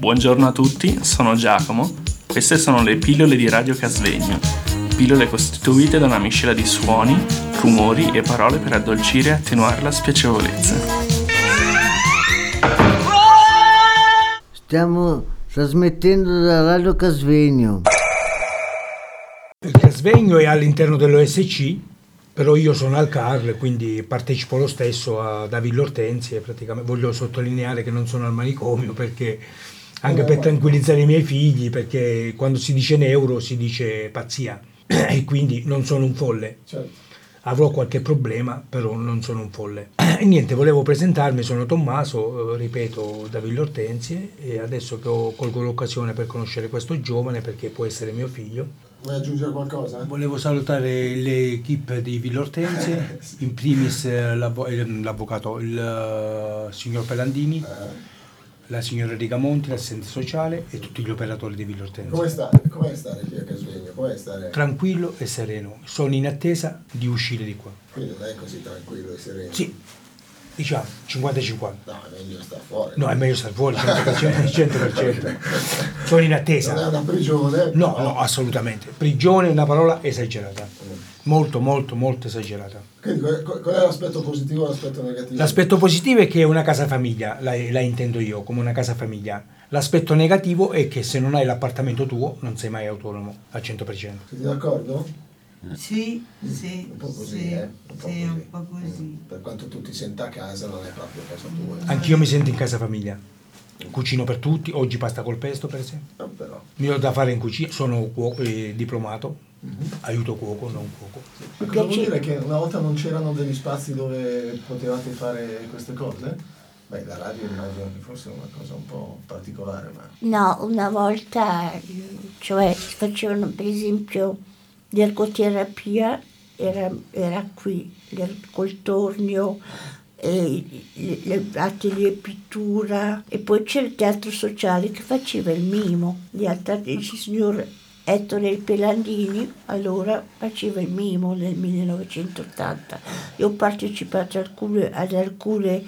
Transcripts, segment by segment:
Buongiorno a tutti, sono Giacomo. Queste sono le pillole di Radio Casvegno. Pillole costituite da una miscela di suoni, rumori e parole per addolcire e attenuare la spiacevolezza. Stiamo trasmettendo da Radio Casvegno. Il Casvegno è all'interno dell'OSC, però io sono al CARL, quindi partecipo lo stesso a Davide Ortensi praticamente voglio sottolineare che non sono al manicomio perché anche per tranquillizzare i miei figli, perché quando si dice neuro si dice pazzia e quindi non sono un folle. Certo. Avrò qualche problema, però non sono un folle. E niente, volevo presentarmi, sono Tommaso, eh, ripeto, da Villa Ortensie e adesso che ho, colgo l'occasione per conoscere questo giovane perché può essere mio figlio. Vuoi aggiungere qualcosa? Volevo salutare l'equipe di Villa Ortensie, in primis eh, l'avvo- eh, l'avvocato, il signor Pelandini, la signora Rigamonti, l'assistente sociale e tutti gli operatori di Villa stare? Come stare qui a Casvegno? Come stare? Tranquillo e sereno, sono in attesa di uscire di qua. Quindi non è così tranquillo e sereno. Sì, diciamo 50-50. No, è meglio stare fuori. No, è meglio stare fuori, 100%. 100%. Sono in Non è attesa. una prigione. No, no, assolutamente. Prigione è una parola esagerata. Mm. Molto, molto, molto esagerata. Quindi qual è l'aspetto positivo e l'aspetto negativo? L'aspetto positivo è che è una casa famiglia, la, la intendo io come una casa famiglia. L'aspetto negativo è che se non hai l'appartamento tuo non sei mai autonomo al 100%. Siete d'accordo? Sì, sì, Un po' così, sì, eh? Un po' sì, così. un po' così. Mm. Per quanto tu ti senta a casa, non è proprio casa tua. Anch'io mi sento in casa famiglia. Cucino per tutti, oggi pasta col pesto per esempio. No, però. Mi ho da fare in cucina, sono cuoco, eh, diplomato, Mhm. aiuto cuoco, non cuoco. Ma cosa vuol dire che una volta non c'erano degli spazi dove potevate fare queste cose? Beh, la radio immagino che fosse una cosa un po' particolare, ma... No, una volta, cioè facevano per esempio l'ergoterapia, era, era qui, col tornio, le- le- l'atelier pittura e poi c'era il teatro sociale che faceva il mimo, il signor Ettore Pelandini allora faceva il mimo nel 1980. Io ho partecipato ad alcune, ad alcune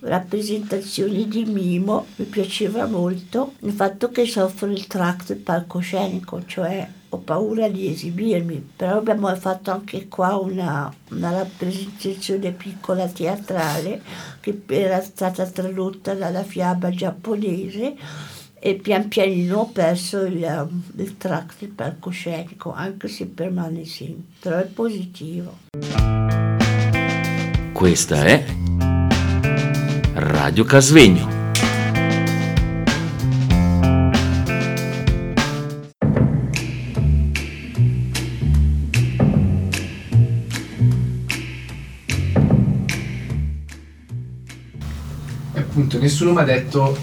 rappresentazioni di mimo, mi piaceva molto il fatto che soffro il tratto palcoscenico, cioè paura di esibirmi, però abbiamo fatto anche qua una, una rappresentazione piccola teatrale che era stata tradotta dalla fiaba giapponese e pian pianino ho perso il, il tratto del palcoscenico, anche se permane sempre, però è positivo. Questa è Radio Casvegno. E appunto nessuno mi ha detto,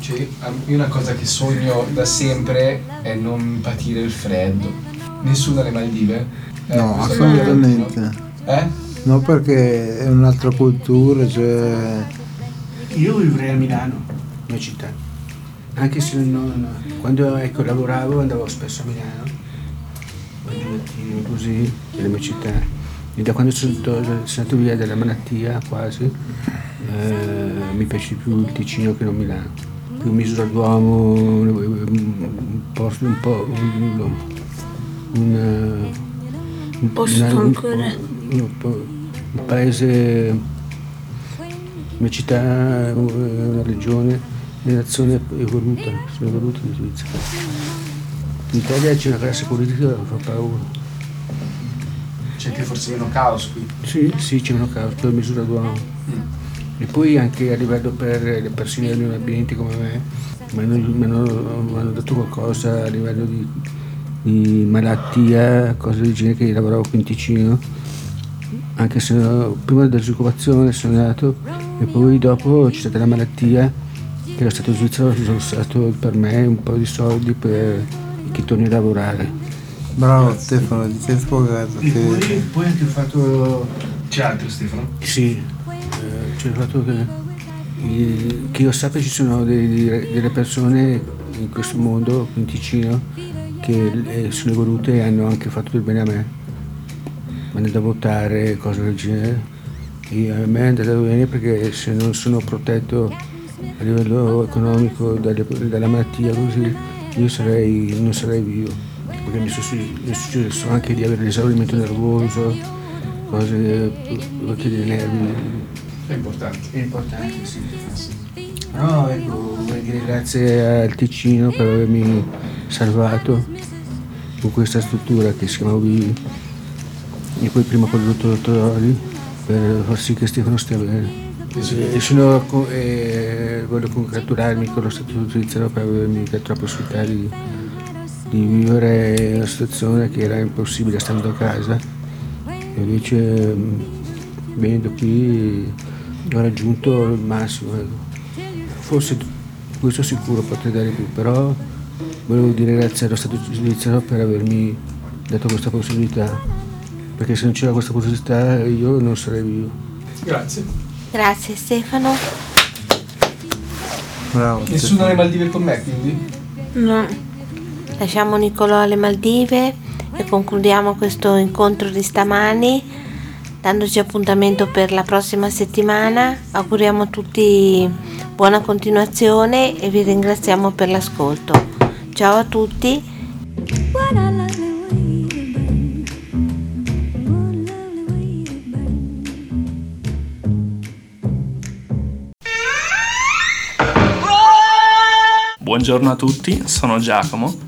cioè, io una cosa che sogno da sempre è non patire il freddo. Nessuno alle Maldive? Eh, No, assolutamente. no? Eh? No, perché è un'altra cultura, cioè... Io vivrei a Milano, mia città. Anche se non, quando ecco, lavoravo andavo spesso a Milano, ogni mattino così, nella mia città. E da quando sono, sono stato via dalla malattia quasi, eh, mi piace più il Ticino che non Milano. Più misura d'uomo, un, posto un po'. un, un, un Posto una- un- ancora. un un paese mia città una regione, una nazione evoluta, sono evoluta in Svizzera. In Italia c'è una classe politica che fa paura. C'è anche forse meno caos qui. Sì, sì, c'è una causa per misura d'uomo. E poi anche a livello per le persone non abbienti come me, mi hanno, mi hanno- dato qualcosa a livello di, di malattia, cose del genere che io lavoravo qui in Ticino. Anche se prima della disoccupazione sono andato e poi dopo c'è stata la malattia che ero stato in Svizzera, sono stato per me un po' di soldi per che torni a lavorare. Bravo Stefano, ti sei sfogato. E poi, poi anche il fatto C'è altro Stefano? Sì, eh, c'è il fatto che, eh, che io sappia ci sono dei- delle persone in questo mondo, in Ticino, che eh, sono evolute e hanno anche fatto del bene a me. Mi hanno da votare, cose del genere. E a me è andata bene perché se non sono protetto a livello economico dalle- dalla malattia così, io sarei, non sarei vivo. Perché mi, sono- mi è successo anche di avere l'esaurimento nervoso, cose perché dei nervi. È importante. È importante, sì. Però ecco, vorrei dire grazie al Ticino per avermi salvato con questa struttura che si chiama Vivi e poi prima con il dottor Tortori per far sì che Stefano stia bene. E sono, co- e voglio congratularmi con lo Stato svizzero per avermi dato la possibilità di, di vivere una situazione che era impossibile stando a casa. E invece mm, venendo qui ho raggiunto il massimo. ecco. Forse questo sicuro potrei dare più, però volevo dire grazie allo Stato svizzero per avermi dato questa possibilità, perché se non c'era questa possibilità io non sarei vivo. Grazie. Grazie Stefano. Bravo. Nessuno alle Maldive con me, quindi? No. Lasciamo Nicolò alle Maldive e concludiamo questo incontro di stamani dandoci appuntamento per la prossima settimana. Auguriamo a tutti buona continuazione e vi ringraziamo per l'ascolto. Ciao a tutti. Buongiorno a tutti, sono Giacomo.